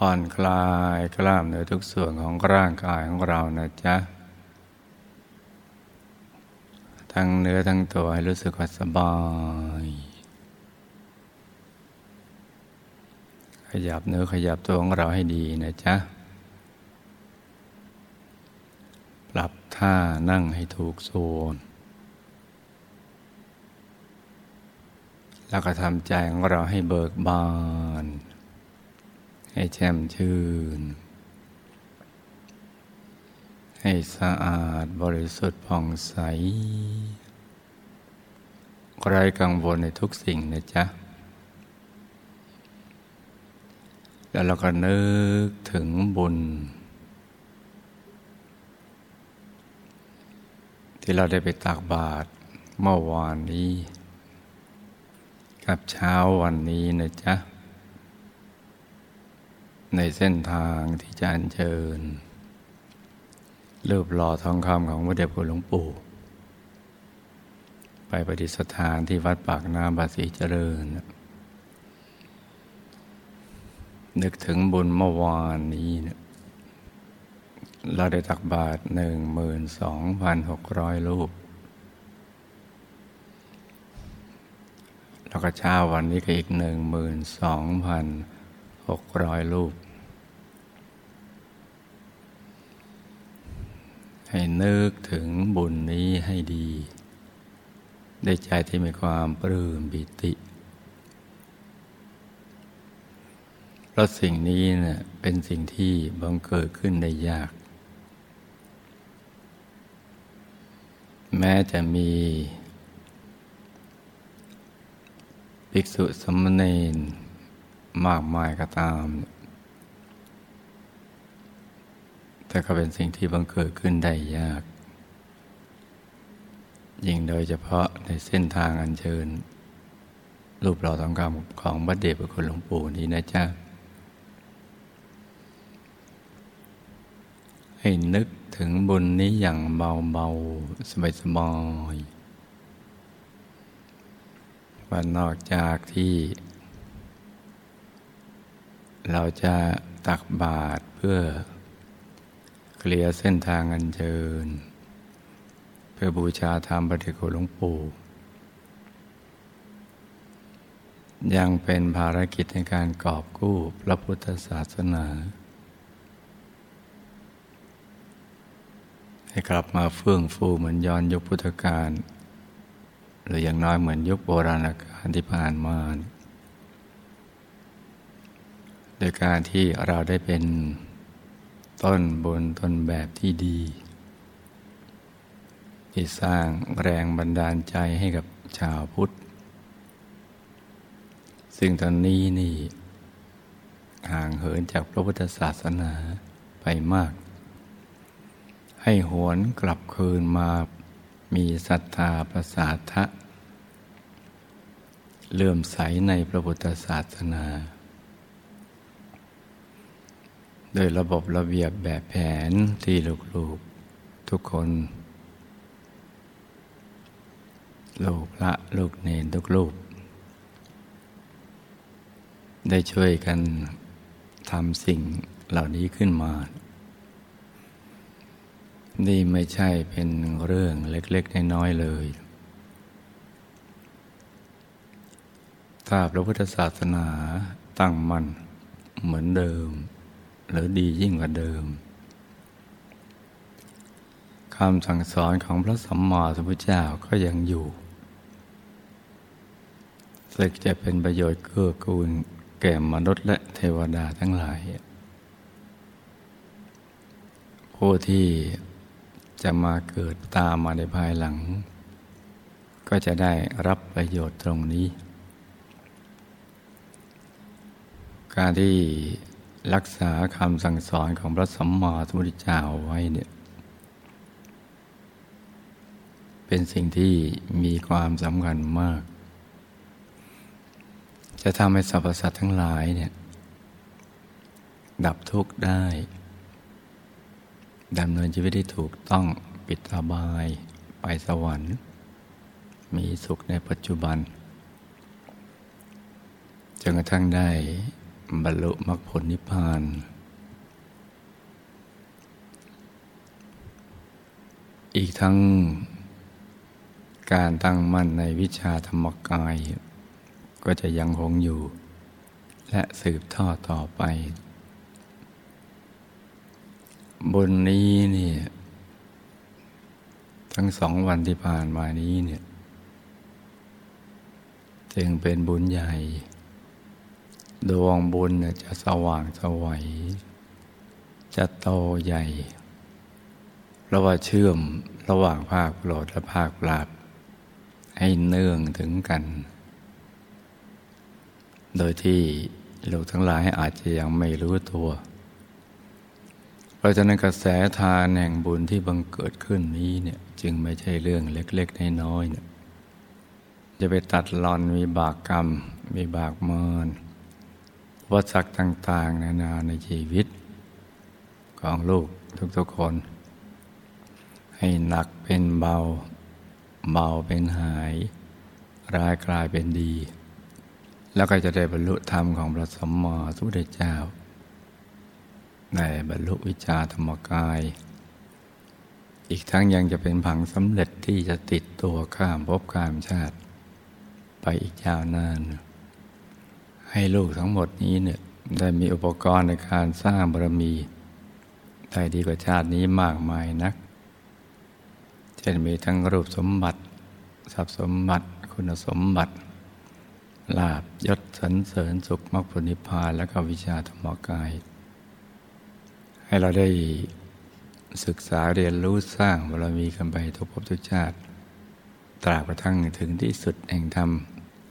ผ่อนคลายกล้ามเนื้อทุกส่วนของร่างกายของเรานะจ๊ะ ทั้งเนื้อทั้งตัวให้รู้สึกว่าสบาย ขยับเนื้อขยับตัวของเราให้ดีนะจ๊ะ ปรับท่านั่งให้ถูกโซนแล้วก็ทำใจของเราให้เบิกบาน ให้แจ่มชื่น ให้สะอาดบริสุทธิ์ผ่องใสไร้กังวลในทุกสิ่งนะจ๊ะ แล้วเราก็นึกถึงบุญ ที่เราได้ไปตักบาตรเมื่อวานนี้ กับเช้าวันนี้นะจ๊ะ ในเส้นทางที่จะอัญเชิญรูปหล่อทองคำของพระเดชพระหลวงปู่ไปประดิษฐานที่วัดปากน้ำบาสีเจริญ นึกถึงบุญเมื่อวานนี้เนี่ยเราได้ตักบาตรหนึ่งหมื่นสองพันหกร้อยรูปแล้วก็เช้าวันนี้ก็อีกหนึ่งหมื่นสองพันหกร้อยรูป ให้นึกถึงบุญนี้ให้ดีได้ใจที่มีความปลื้มบิติ เพราะสิ่งนี้เนะ่ยเป็นสิ่งที่บังเกิดขึ้นได้ยาก แม้จะมีภิกษุสมณเณรมากมายก็ตาม แต่ก็เป็นสิ่งที่บังเกิดขึ้นได้ยาก ยิ่งโดยเฉพาะในเส้นทางอันเชิญ รูปหล่อทองคำของบัดเดชพระคุณหลวงปู่นี้นะจ๊ะ ให้นึกถึงบุญนี้อย่างเบาๆสบายๆว่านอกจากที่ เราจะตักบาตรเพื่อ เลียเส้นทางอันเชิญ เพื่อบูชาธรรมปฏิโกหลวงปู่ ยังเป็นภารกิจในการกอบกู้พระพุทธศาสนา ให้กลับมาเฟื่องฟูเหมือนย้อนยุคพุทธกาลหรืออย่างน้อยเหมือนยุคโบราณกาลที่ผ่านมา โดยการที่เราได้เป็น ต้นบนต้นแบบที่ดี ที่สร้างแรงบันดาลใจให้กับชาวพุทธ ซึ่งตอนนี้นี่ห่างเหินจากพระพุทธศาสนาไปมาก ให้หวนกลับคืนมามีศรัทธาประสาทะเลื่อมใสในพระพุทธศาสนา โดยระบบระเบียบแบบแผนที่ลูกๆทุกคน ลูกละลูกเนนทุกลูก ได้ช่วยกันทำสิ่งเหล่านี้ขึ้นมา นี่ไม่ใช่เป็นเรื่องเล็กๆน้อยๆเลย ถ้าพระพุทธศาสนาตั้งมั่นเหมือนเดิม หรือดียิ่งกว่าเดิมคำสั่งสอนของพระสัมมาสัมพุทธเจ้าก็ยังอยู่ซึ่งจะเป็นประโยชน์เกื้อกูลแก่มนุษย์และเทวดาทั้งหลาย ผู้ที่จะมาเกิดตามมาในภายหลัง ก็จะได้รับประโยชน์ตรงนี้ การที่ รักษาคำสั่งสอนของพระสัมมาสัมพุทธเจ้าไว้เนี่ยเป็นสิ่งที่มีความสำคัญมาก จะทำให้สรรพสัตว์ทั้งหลายเนี่ยดับทุกข์ได้ดำเนินชีวิตที่ถูกต้องปิดอบายไปสวรรค์ มีสุขในปัจจุบันจนกระทั่งได้ บรรลุมรรคผลนิพพาน อีกทั้งการตั้งมั่นในวิชาธรรมกาย ก็จะยังคงอยู่ และสืบทอดต่อไป บนนี้เนี่ย ทั้งสองวันที่ผ่านมานี้เนี่ย จึงเป็นบุญใหญ่ ดวงบุญจะสว่างสวัย จะโตใหญ่ระว่าเชื่อมระหว่างภาคโปรดและภาคปราบ ให้เนื่องถึงกัน โดยที่ลูกทั้งหลายอาจจะยังไม่รู้ตัว เพราะฉะนั้นกระแสทานแห่งบุญที่บังเกิดขึ้นนี้เนี่ยจึงไม่ใช่เรื่องเล็กๆน้อยๆเนี่ยจะไปตัดรอนมีบากกรรมมีบากม วัฏจักต่าง ๆ นานาในชีวิต ของลูกทุกๆคน ให้หนักเป็นเบา เบาเป็นหาย ร้ายกลายเป็นดี แล้วก็จะได้บรรลุธรรมของพระสมมาสุทธเจ้าในบรรลุวิชาธรรมกาย อีกทั้งยังจะเป็นผังสำเร็จที่จะติดตัวข้ามภพข้ามชาติ ไปอีกยาวนาน ให้ลูกทั้งหมดนี้เนี่ยได้มีอุปกรณ์ในการสร้างบารมีได้ดีกว่าชาตินี้มากมายนัก เช่นมีทั้งรูปสมบัติ ทรัพย์สมบัติคุณสมบัติ ลาบยศสรรเสริญสุขมรรคผลนิพพานและก็วิชาธรรมกาย ให้เราได้ศึกษาเรียนรู้สร้างบารมีกันไปทุกภพทุกชาติ ตราบกระทั่งถึงที่สุดแห่งธรรม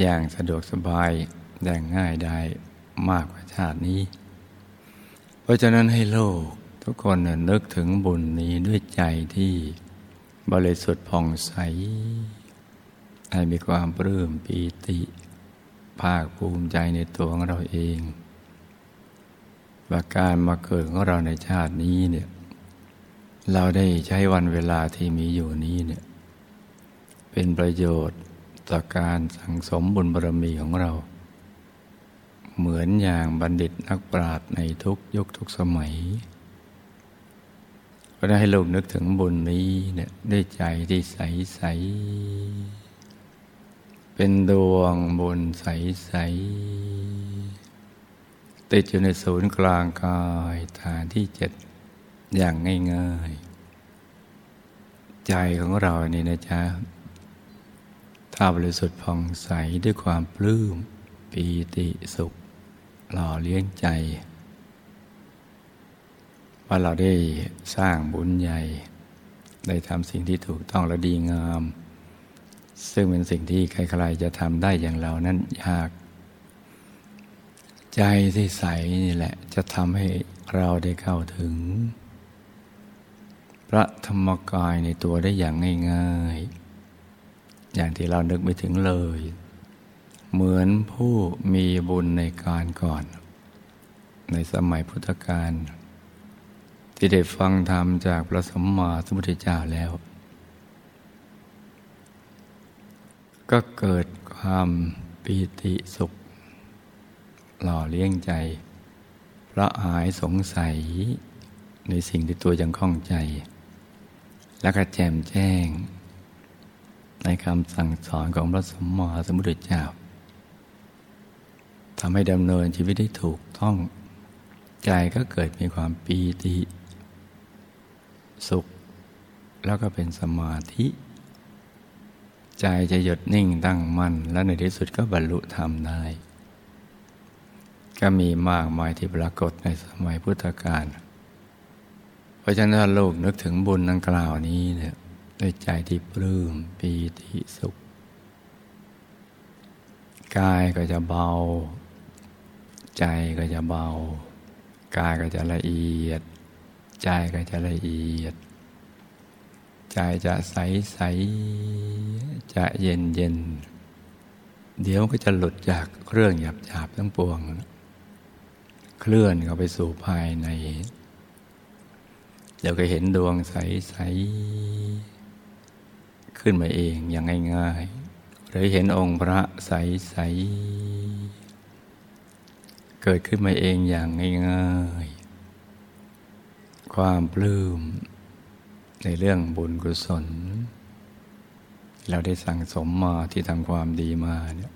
อย่างสะดวกสบาย ได้ง่ายได้มากกว่าชาตินี้ เพราะฉะนั้นให้โลกทุกคนนึกถึงบุญนี้ด้วยใจที่บริสุทธิ์ผ่องใส ให้มีความปลื้มปีติ ภาคภูมิใจในตัวของเราเองว่าการมาเกิดของเราในชาตินี้เนี่ยเราได้ใช้วันเวลาที่มีอยู่นี้เนี่ยเป็นประโยชน์ต่อการสั่งสมบุญบารมีของเรา เหมือนอย่างบัณฑิตนักปราชญ์ในทุกยุคทุกสมัย ก็ได้ให้ลูกนึกถึงบุญนี้เนี่ยด้วยใจที่ใสใส เป็นดวงบุญใสใส ติดอยู่ในศูนย์กลางกายฐานที่เจ็ดอย่างง่ายๆ ใจของเรานี่นะจ๊ะถ้าบริสุทธิ์ผ่องใสด้วยความปลื้มปีติสุข หล่อเลี้ยงใจ ว่าเราได้สร้างบุญใหญ่ ได้ทำสิ่งที่ถูกต้องและดีงาม ซึ่งเป็นสิ่งที่ใครๆจะทำได้อย่างเรานั้นยาก ใจที่ใสนี่แหละ จะทำให้เราได้เข้าถึง พระธรรมกายในตัวได้อย่างง่าย ๆ อย่างที่เรานึกไม่ถึงเลย เหมือนผู้มีบุญในการก่อน ในสมัยพุทธกาลที่ได้ฟังธรรมจากพระสมมาสมุทธเจ้าแล้ว ก็เกิดความปีติสุข หล่อเลี้ยงใจพระหายสงสัยในสิ่งที่ตัวยังข้องใจ และก็แจมแจ้ง ในคำสั่งสอนของพระสมมาสมุทธเจ้า ทำให้ดำเนินชีวิตได้ถูกต้อง ใจก็เกิดมีความปีติ สุข แล้วก็เป็นสมาธิ ใจจะหยุดนิ่งตั้งมั่น และในที่สุดก็บรรลุธรรมได้ ก็มีมากมายที่ปรากฏในสมัยพุทธกาลเพราะฉะนั้นโลกนึกถึงบุญดังกล่าวนี้เนี่ยด้วยใจที่ปลื้มปีติสุข กายก็จะเบา ใจก็จะเบากายก็จะละเอียด ใจก็จะละเอียด ใจจะใสใสจะเย็นเย็นเดี๋ยวก็จะหลุดจากเครื่องหยาบหยาบทั้งปวง เคลื่อนเข้าไปสู่ภายใน เดี๋ยวก็เห็นดวงใสใสขึ้นมาเองอย่างง่ายๆหรือเห็นองค์พระใสใส เกิดขึ้นมาเองอย่างง่ายๆ ความปลื้มในเรื่องบุญกุศล เราได้สั่งสมมาที่ทำความดีมาเนี่ย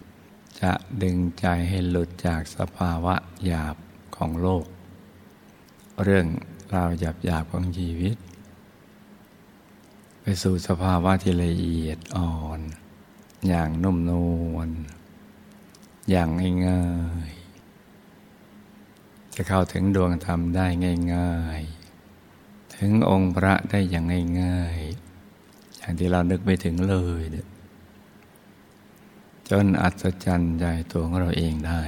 จะดึงใจให้หลุดจากสภาวะหยาบของโลก เรื่องราวหยาบหยาบของชีวิต ไปสู่สภาวะที่ละเอียดอ่อน อย่างนุ่มนวลอย่างง่าย จะเข้าถึงดวงธรรมได้ง่าย ๆ ถึงองค์พระได้อย่างง่าย ๆ อย่างที่เรานึกไม่ถึงเลยจนอัศจรรย์ใจตัวของเราเองได้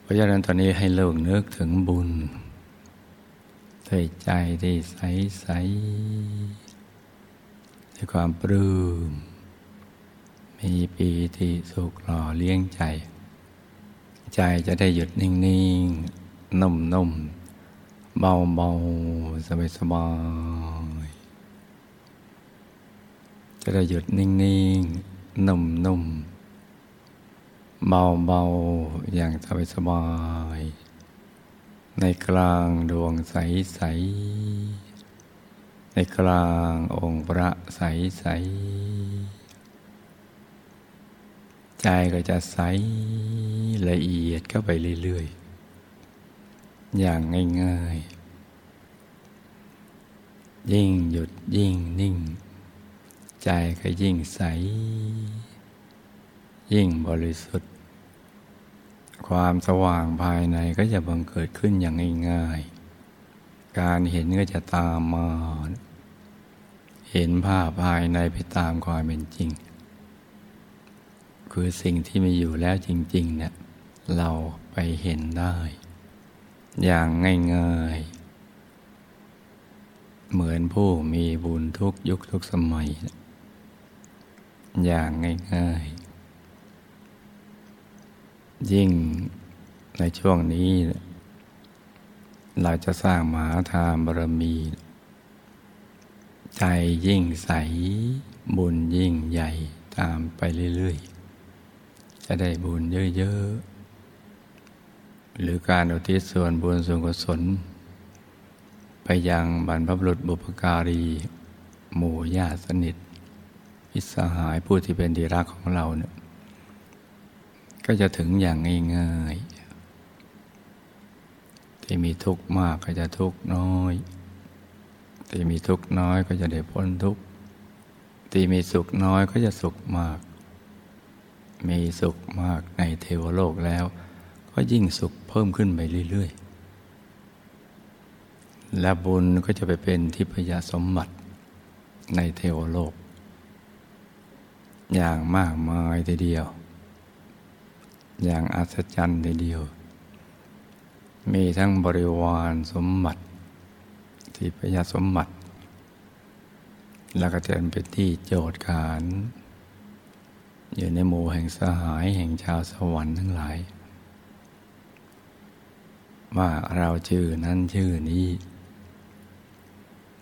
เพราะฉะนั้นตอนนี้ให้เลิกนึกถึงบุญด้วยใจที่ใสใสด้วยความปลื้มมีปีติสุขหล่อเลี้ยงใจ ใจจะได้หยุดนิ่งๆ นุ่มๆ เบาๆ สบายๆ จะได้หยุดนิ่งๆ นุ่มๆ เบาๆ อย่างสบายๆ ในกลางดวงใสๆ ในกลางองค์พระใสๆ ใจก็จะใสละเอียดเข้าไปเรื่อยๆ อย่างง่ายๆ ยิ่งหยุดยิ่งนิ่ง ใจก็ยิ่งใส ยิ่งบริสุทธิ์ ความสว่างภายในก็จะบังเกิดขึ้นอย่างง่ายๆ การเห็นก็จะตามมา เห็นภาพภายในไปตามความเป็นจริง คือสิ่งที่มีอยู่แล้วจริงๆเนี่ยเราไปเห็นได้ อย่างง่ายๆ เหมือนผู้มีบุญทุกยุคทุกสมัย อย่างง่ายๆ ยิ่งในช่วงนี้ เราจะสร้างมหาทานบารมี ใจยิ่งใสบุญยิ่งใหญ่ตามไปเรื่อยๆ จะได้บุญเยอะๆ หรือการอุทิศส่วนบุญส่วนกุศล ไปยังบรรพบุรุษบุพการี หมู่ญาติสนิทพิสหายผู้ที่เป็นดีรักของเราเนี่ยก็จะถึงอย่างง่ายๆ ที่มีทุกข์มากก็จะทุกข์น้อย ที่มีทุกข์น้อยก็จะได้พ้นทุกข์ ที่มีสุขน้อยก็จะสุขมาก มีสุขมากในเทวโลกแล้ว ก็ยิ่งสุขเพิ่มขึ้นไปเรื่อย ๆ และบุญก็จะไปเป็นทิพยสมบัติในเทวโลก อย่างมากมายทีเดียว อย่างอัศจรรย์ทีเดียว มีทั้งบริวารสมบัติ ทิพยสมบัติ แล้วก็จะเป็นที่โจทย์การ อยู่ในหมู่แห่งสหายแห่งชาวสวรรค์ทั้งหลาย ว่าเราชื่อนั้นชื่อนี้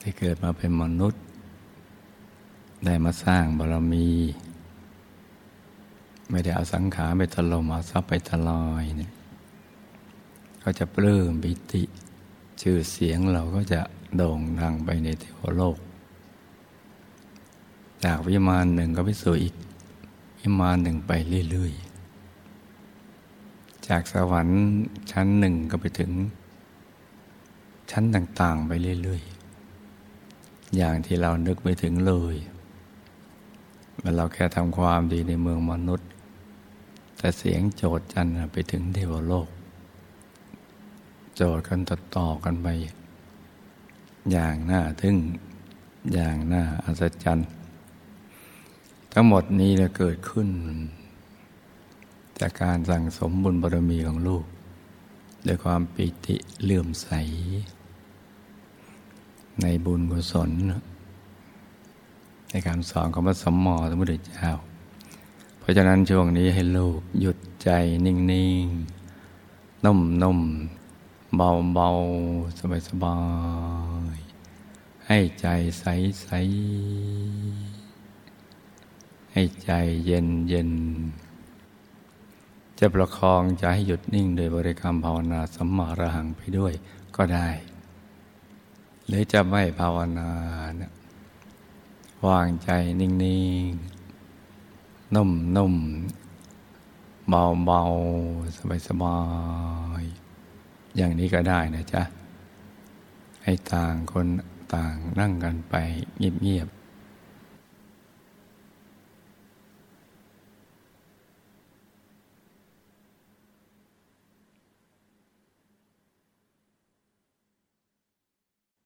ที่เกิดมาเป็นมนุษย์ ได้มาสร้างบารมี ไม่ได้เอาสังขารไปถล่มเอาทรัพย์ไปทลายเนี่ยก็จะปลื้มบิติ ชื่อเสียงเราก็จะโด่งดังไปในเทวโลก จากวิมานหนึ่งก็ไปสู่อีก วิมานหนึ่งไปเรื่อยๆ จากสวรรค์ชั้นหนึ่งก็ไปถึง ชั้นต่างๆไปเรื่อยๆ อย่างที่เรานึกไม่ถึงเลยเมื่อเราแค่ทำความดีในเมืองมนุษย์ แต่เสียงโจทย์จันไปถึงเทวโลก โจทย์กันต่อๆกันไป อย่างน่าทึ่ง อย่างน่าอัศจรรย์ ทั้งหมดนี้จะเกิดขึ้น จากการสั่งสมบุญบารมีของลูกด้วยความปิติเลื่อมใส ในบุญกุศล ในการสอนของพระสมมอสมุทรเจ้า เพราะฉะนั้นช่วงนี้ให้ลูกหยุดใจนิ่ง ๆ นุ่ม ๆ เบา ๆ สบาย ๆ ให้ใจใส ๆ ให้ใจเย็นเย็น จะประคองใจให้หยุดนิ่งโดยบริกรรมภาวนาสัมมาระหังไปด้วยก็ได้ หรือจะไม่ภาวนานะวางใจนิ่งๆ นุ่มๆ เบาๆ สบายๆ อย่างนี้ก็ได้นะจ๊ะ ให้ต่างคนต่างนั่งกันไปเงียบๆ